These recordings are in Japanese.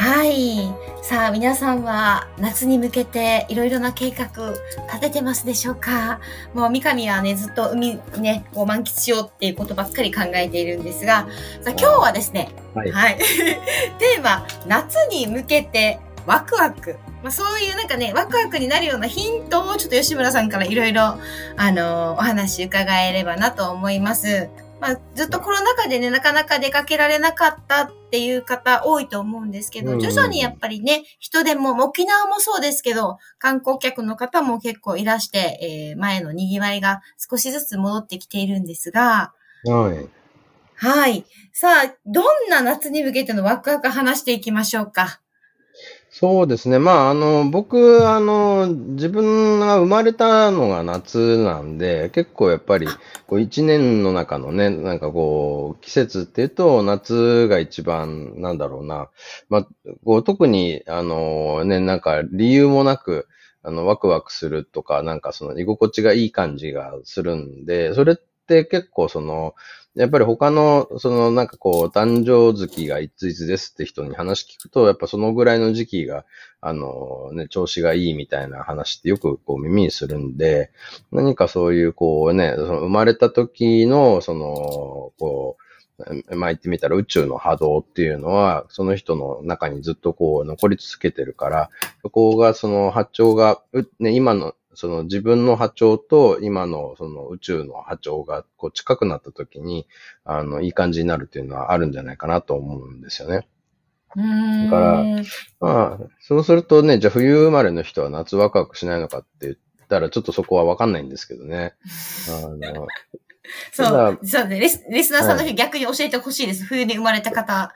はい。さあ、皆さんは夏に向けていろいろな計画立ててますでしょうか？もう三上はね、ずっと海ね、こう満喫しようっていうことばっかり考えているんですが、さあ今日はですね、はい。はい。テーマ、夏に向けてワクワク。まあ、そういうなんかね、ワクワクになるようなヒントをちょっと吉村さんからいろいろ、あのお話伺えればなと思います。まあ、ずっとコロナ禍でね、なかなか出かけられなかったっていう方多いと思うんですけど、うん徐々にやっぱりね、人でも、沖縄もそうですけど、観光客の方も結構いらして、えー前の賑わいが少しずつ戻ってきているんですが、はい。はい。さあ、どんな夏に向けてのワクワク話していきましょうか。そうですね。まあ、あの、僕、あの、自分が生まれたのが夏なんで、結構やっぱり、こう、一年の中のね、なんかこう、季節っていうと、夏が一番、なんだろうな。まあ、こう、特に、あの、ね、なんか理由もなく、あの、ワクワクするとか、なんかその居心地がいい感じがするんで、それって結構その、やっぱり他の、そのなんかこう、誕生月がいついつですって人に話聞くと、やっぱそのぐらいの時期が、あのね、調子がいいみたいな話ってよくこう耳にするんで、何かそういうこうね、その生まれた時の、その、こう、まあ言ってみたら宇宙の波動っていうのは、その人の中にずっとこう残り続けてるから、そこがその波長が、うね、今のその自分の波長と今のその宇宙の波長がこう近くなった時に、あの、いい感じになるっていうのはあるんじゃないかなと思うんですよね。うーん。だからまあ、そうするとね、じゃあ冬生まれの人は夏ワクワクしないのかって言ったらちょっとそこはわかんないんですけどね。あの、そう、そうね。リスリスナーさんの人逆に教えてほしいです。冬に生まれた方、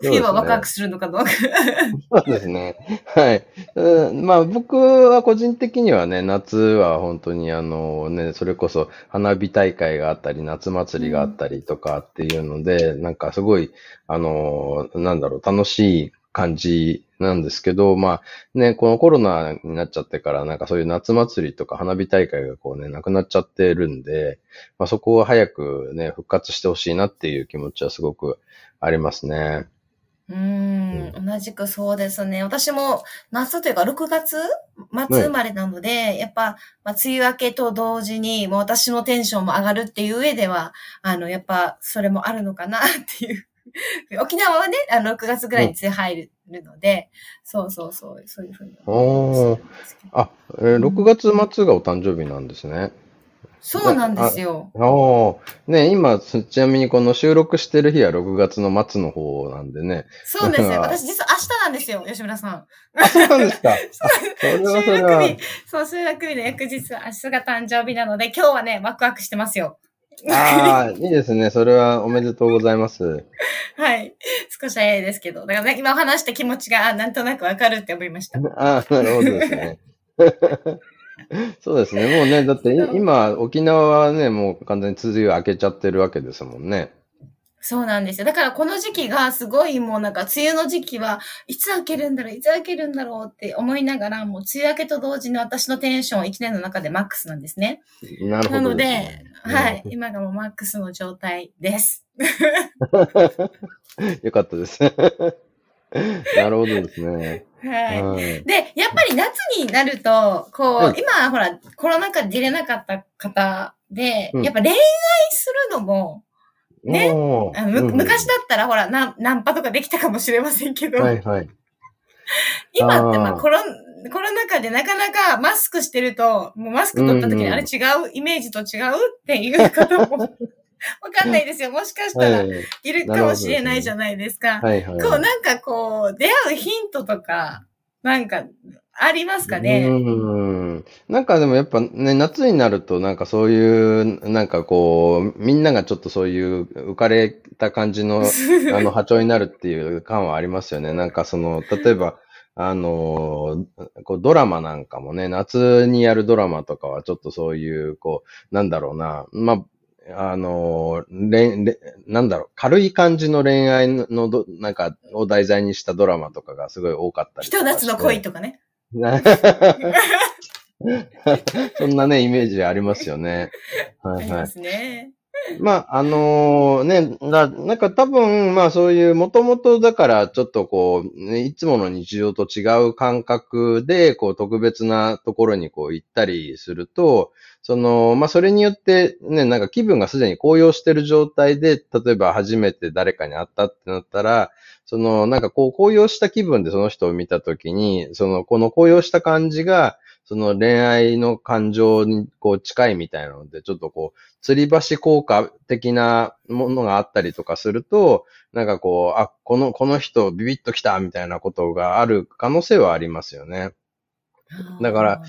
冬はワクワクするのかどうか。そうですね。はい。うんまあ僕は個人的にはね、夏は本当にあのね、それこそ花火大会があったり、夏祭りがあったりとかっていうので、なんかすごい、あの、なんだろう、楽しい感じなんですけど、まあね、このコロナになっちゃってから、なんかそういう夏祭りとか花火大会がこうね、なくなっちゃってるんで、まあそこを早くね、復活してほしいなっていう気持ちはすごくありますね。うーん、同じくそうですね。私も夏というか6月末生まれなので、やっぱ、まあ、梅雨明けと同時に、もう私のテンションも上がるっていう上では、あの、やっぱそれもあるのかなっていう。沖縄はね、あの、6月ぐらいに梅雨入るので、そうそうそう、そういうふうに思すけどあ、えー6月末がお誕生日なんですね。そうなんですよ。おーね、今、ちなみにこの収録してる日は6月の末の方なんでね。そうですよ。あ 私実は明日なんですよ、吉村さん。あ、そうなんですか。収。録日、そう、収録日の翌日、明日が誕生日なので、今日はね、ワクワクしてますよ。ああ、いいですね。それはおめでとうございます。はい。少し早いですけど。だからね、今話した気持ちが、あなんとなくわかるって思いました。ああ、なるほどですね。そうですね。もうね、だってい今、沖縄はね、もう完全に梅雨明けちゃってるわけですもんね。そうなんですよ。だからこの時期がすごいもうなんか、梅雨の時期はいつ明けるんだろう、いつ明けるんだろうって思いながら、もう梅雨明けと同時に私のテンション1年の中でマックスなんですね。なるほなのではい。今がもうマックスの状態です。よかったです。なるほどですね。はい。はい。で、やっぱり夏になると、こう、はい今、ほら、コロナ禍で出れなかった方で、うん。やっぱ恋愛するのも、ね昔だったらほら、ナンナンパとかできたかもしれませんけど、はいはい。今ってまあコロン、コロナ禍でなかなかマスクしてると、もうマスク取った時にあれ違う、イメージと違う？っていう方も、わかんないですよ。もしかしたらはいいるかもしれないじゃないですか。はいはい。こう、なんかこう、出会うヒントとか、なんか、ありますかね、うん。なんかでもやっぱね、夏になるとなんかそういう、なんかこう、みんながちょっとそういう浮かれた感じの、あの波長になるっていう感はありますよね。なんかその、例えば、あのーこうドラマなんかもね、夏にやるドラマとかはちょっとそういう、こう、なんだろうな、まあ、あのー恋恋なんだろう、軽い感じの恋愛のど、なんか、を題材にしたドラマとかがすごい多かったりひと夏の恋とかね。そんなね、イメージありますよね。はいはい。ありますね。まあ、あのね、な、なんか多分、まあそういう、もともとだからちょっとこう、ね、いつもの日常と違う感覚で、こう特別なところにこう行ったりすると、その、まあそれによってね、なんか気分がすでに高揚してる状態で、例えば初めて誰かに会ったってなったら、その、なんかこう高揚した気分でその人を見たときに、その、この高揚した感じが、その恋愛の感情にこう近いみたいなので、ちょっとこう、吊り橋効果的なものがあったりとかすると、なんかこう、あ、この、この人ビビッと来たみたいなことがある可能性はありますよね。だから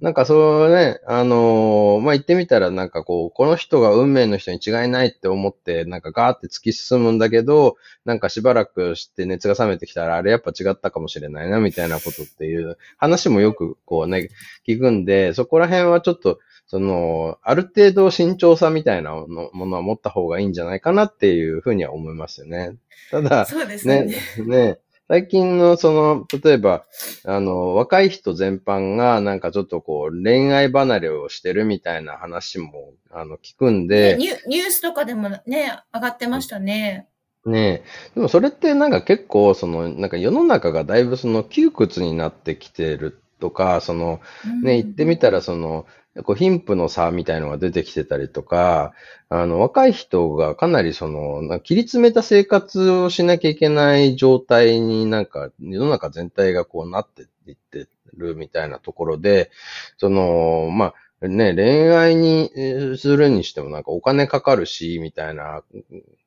なんかそうね、あのーまあ、言ってみたらなんかこう、この人が運命の人に違いないって思って、なんかガーって突き進むんだけど、なんかしばらくして熱が冷めてきたら、あれやっぱ違ったかもしれないな、みたいなことっていう話もよくこうね、聞くんで、そこら辺はちょっと、その、ある程度慎重さみたいなのものは持った方がいいんじゃないかなっていうふうには思いますよね。ただ、そうですね。ね、ね、最近のその、例えば、あの、若い人全般がなんかちょっとこう、恋愛離れをしてるみたいな話も、あの、聞くんで、ニュニュースとかでもね、上がってましたね。ねでもそれってなんか結構、その、なんか世の中がだいぶその窮屈になってきてるとか、その、ね、言ってみたらその、こう貧富の差みたいのが出てきてたりとか、あの、若い人がかなりその、な切り詰めた生活をしなきゃいけない状態になんか世の中全体がこうなっていってるみたいなところで、その、まあ、ね、恋愛にするにしてもなんかお金かかるし、みたいな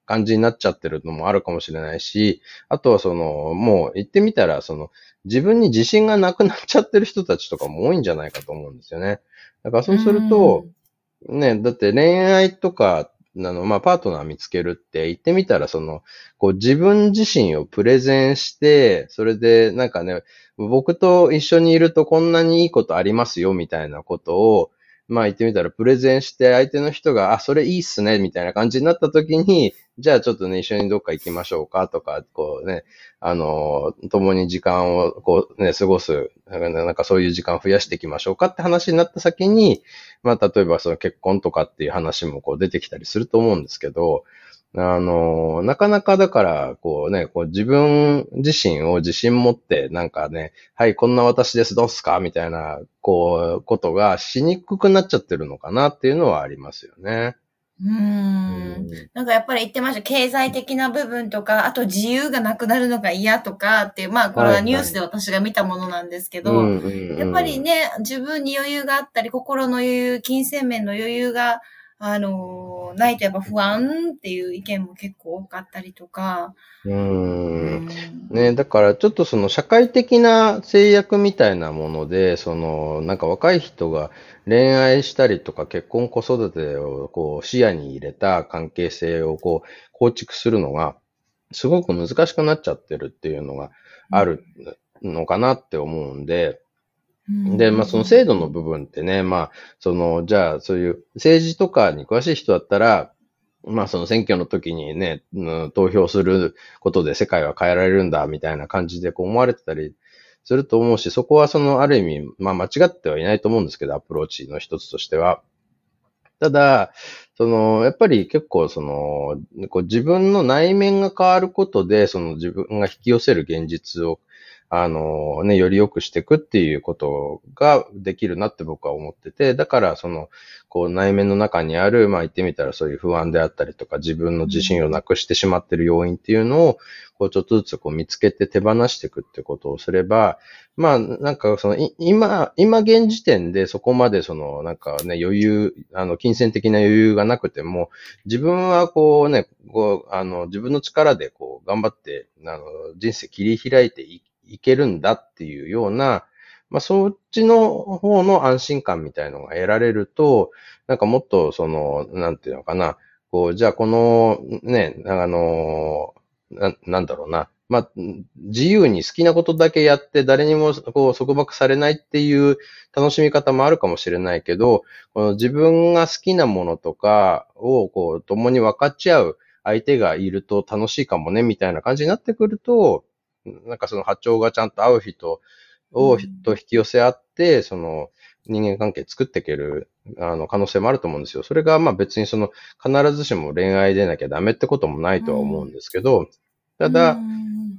感じになっちゃってるのもあるかもしれないし、あとはその、もう言ってみたら、その、自分に自信がなくなっちゃってる人たちとかも多いんじゃないかと思うんですよね。だからそうすると、ね、だって恋愛とか、あの、まあ、パートナー見つけるって言ってみたら、その、こう自分自身をプレゼンして、それでなんかね、僕と一緒にいるとこんなにいいことありますよ、みたいなことを、まあ言ってみたらプレゼンして相手の人が、あ、それいいっすね、みたいな感じになった時に、じゃあちょっとね、一緒にどっか行きましょうかとか、こうね、あの、共に時間をこうね、過ごす、なんかそういう時間を増やしていきましょうかって話になった先に、まあ例えばその結婚とかっていう話もこう出てきたりすると思うんですけど、あの、なかなかだから、こうね、こう自分自身を自信持って、なんかね、はい、こんな私です、どうすか？みたいな、こう、ことがしにくくなっちゃってるのかなっていうのはありますよね。うーん。なんかやっぱり言ってました。経済的な部分とか、あと自由がなくなるのが嫌とかっていう、まあこれはニュースで私が見たものなんですけど、やっぱりね、自分に余裕があったり、心の余裕、金銭面の余裕が、あのーないとやっぱ不安っていう意見も結構多かったりとか。う。うんね、だからちょっとその社会的な制約みたいなもので、そのなんか若い人が恋愛したりとか結婚子育てをこう視野に入れた関係性をこう構築するのがすごく難しくなっちゃってるっていうのがあるのかなって思うんで、で、まあ、その制度の部分ってね、まあ、その、じゃあ、そういう政治とかに詳しい人だったら、まあ、その選挙の時にね、投票することで世界は変えられるんだ、みたいな感じでこう思われてたりすると思うし、そこはその、ある意味、まあ、間違ってはいないと思うんですけど、アプローチの一つとしては。ただ、その、やっぱり結構その、こう自分の内面が変わることで、その自分が引き寄せる現実をあのね、より良くしていくっていうことができるなって僕は思ってて、だからその、こう内面の中にある、まあ言ってみたらそういう不安であったりとか自分の自信をなくしてしまってる要因っていうのを、こうちょっとずつこう見つけて手放していくってことをすれば、まあなんかその、今、今現時点でそこまでその、なんかね、余裕、あの、金銭的な余裕がなくても、自分はこうね、こう、あの、自分の力でこう頑張って、あの、人生切り開いていいけるんだっていうような、まあ、そっちの方の安心感みたいのが得られると、なんかもっとその、なんていうのかな、こう、じゃあこの、ね、あの、ななんだろうな、まあ、自由に好きなことだけやって誰にもこう束縛されないっていう楽しみ方もあるかもしれないけど、この自分が好きなものとかをこう共に分かち合う相手がいると楽しいかもねみたいな感じになってくると、なんかその波長がちゃんと合う人を、と引き寄せ合って、その人間関係作っていける、あの、可能性もあると思うんですよ。それが、まあ別にその、必ずしも恋愛でなきゃダメってこともないとは思うんですけど、ただ、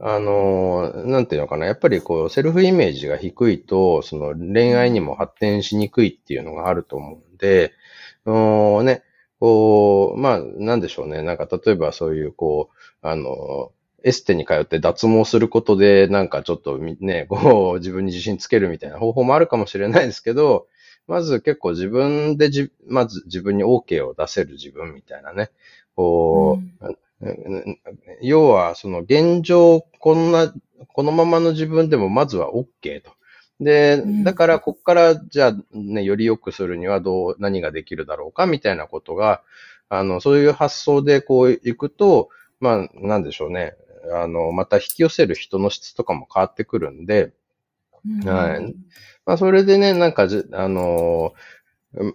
あの、なんていうのかな、やっぱりこう、セルフイメージが低いと、その恋愛にも発展しにくいっていうのがあると思うんで、のね、こう、まあ、なんでしょうね。なんか、例えばそういう、こう、あの、エステに通って脱毛することで、なんかちょっとね、こう、自分に自信つけるみたいな方法もあるかもしれないですけど、まず結構自分でじ、まず自分に OK を出せる自分みたいなね。こう、うん、要は、その現状、こんな、このままの自分でもまずは OK と。で、だからこっからじゃあね、より良くするにはどう、何ができるだろうかみたいなことが、あの、そういう発想でこう行くと、まあ、なんでしょうね。あの、また引き寄せる人の質とかも変わってくるんで、はい。まあ、それでね、なんかじ、あの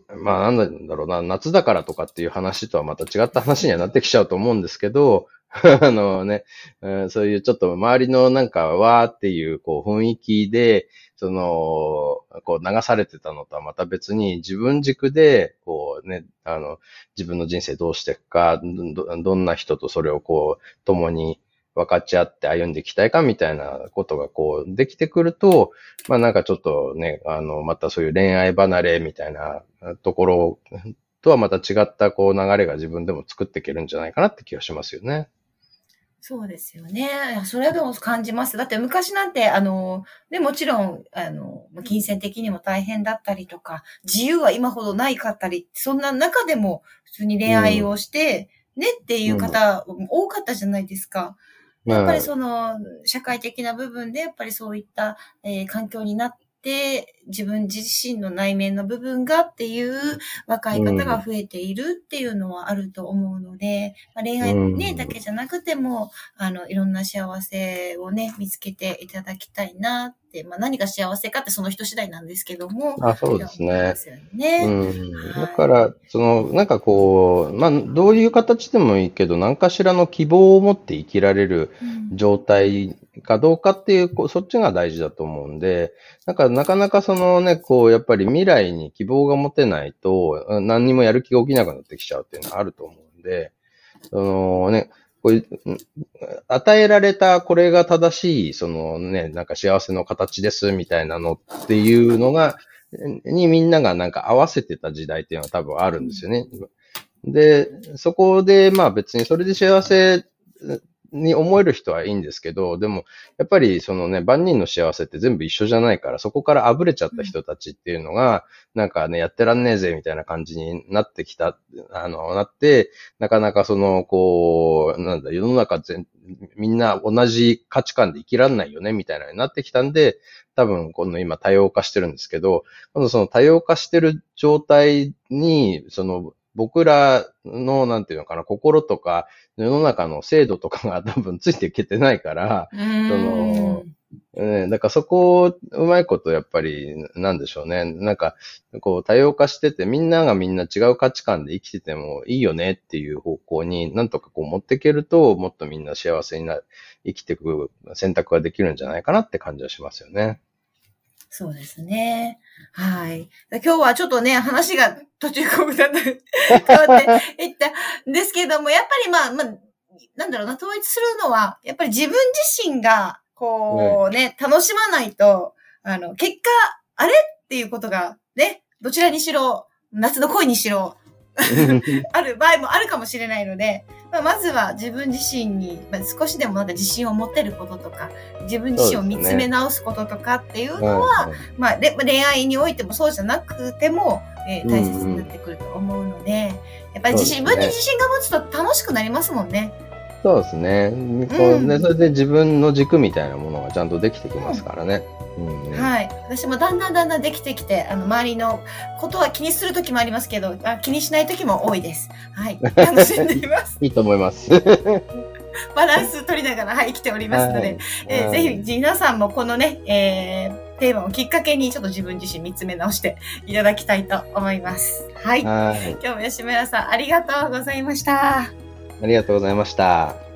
まあ、なんだろうな、夏だからとかっていう話とはまた違った話にはなってきちゃうと思うんですけど、あのね、うん、そういうちょっと周りのなんかわーっていうこう雰囲気で、その、こう流されてたのとはまた別に自分軸で、こうね、あの、自分の人生どうしていくか、ど、どんな人とそれをこう、共に分かち合って歩んでいきたいかみたいなことがこうできてくると、まあなんかちょっとね、あの、またそういう恋愛離れみたいなところとはまた違ったこう流れが自分でも作っていけるんじゃないかなって気がしますよね。そうですよね。それでも感じます。だって昔なんて、あの、ね、もちろん、あの、金銭的にも大変だったりとか、自由は今ほどないかったり、そんな中でも普通に恋愛をして、ねっていう方、多かったじゃないですか。やっぱりその、社会的な部分で、やっぱりそういった、えー、環境になって、自分自身の内面の部分がっていう若い方が増えているっていうのはあると思うので、まあ、恋愛ね、だけじゃなくても、あの、いろんな幸せをね、見つけていただきたいなって、まあ何が幸せかってその人次第なんですけども。あ、そうですね。ねうん。だから、その、なんかこう、まあ、どういう形でもいいけど、何かしらの希望を持って生きられる状態かどうかっていう、そっちが大事だと思うんで、なんかなかなかそのね、こう、やっぱり未来に希望が持てないと、何にもやる気が起きなくなってきちゃうっていうのはあると思うんで、そのね、こう与えられたこれが正しい、そのね、なんか幸せの形ですみたいなのっていうのが、にみんながなんか合わせてた時代っていうのは多分あるんですよね。で、そこでまあ別にそれで幸せに思える人はいいんですけど、でも、やっぱりそのね、万人の幸せって全部一緒じゃないから、そこから溢れちゃった人たちっていうのが、なんかね、やってらんねえぜ、みたいな感じになってきた、あの、なって、なかなかその、こう、なんだ、世の中全、みんな同じ価値観で生きらんないよね、みたいなになってきたんで、多分、この今多様化してるんですけど、今度その多様化してる状態に、その、僕らの、なんていうのかな、心とか、世の中の制度とかが 多分ついていけてないから、その、ね、だからそこをうまいことやっぱり、なんでしょうね。なんか、こう多様化してて、みんながみんな違う価値観で生きててもいいよねっていう方向になんとかこう持っていけると、もっとみんな幸せにな、生きていく選択ができるんじゃないかなって感じはしますよね。そうですね。はい。今日はちょっとね、話が途中こうだんだん変わっていったんですけども、やっぱりまあ、まあ、なんだろうな、統一するのは、やっぱり自分自身が、こうね、楽しまないと、あの、結果、あれっていうことが、ね、どちらにしろ、夏の恋にしろ、ある場合もあるかもしれないので、まあ、まずは自分自身に、まあ、少しでもなんか自信を持てることとか、自分自身を見つめ直すこととかっていうのは、ね、まあ、恋愛においてもそうじゃなくても、えー、大切になってくると思うので、やっぱり自分に自信が持つと楽しくなりますもんね。そうですね。こうね、うん、それで自分の軸みたいなものがちゃんとできてきますからね。うんうん、はい。私もだんだんだんだんできてきて、あの、周りのことは気にするときもありますけど、あ気にしないときも多いです。はい。楽しんでいます。いいと思います。バランス取りながら、はい、生きておりますので、はいえーはいぜひ皆さんもこのね、えーテーマをきっかけにちょっと自分自身見つめ直していただきたいと思います。はい。はい。今日も吉村さんありがとうございました。ありがとうございました。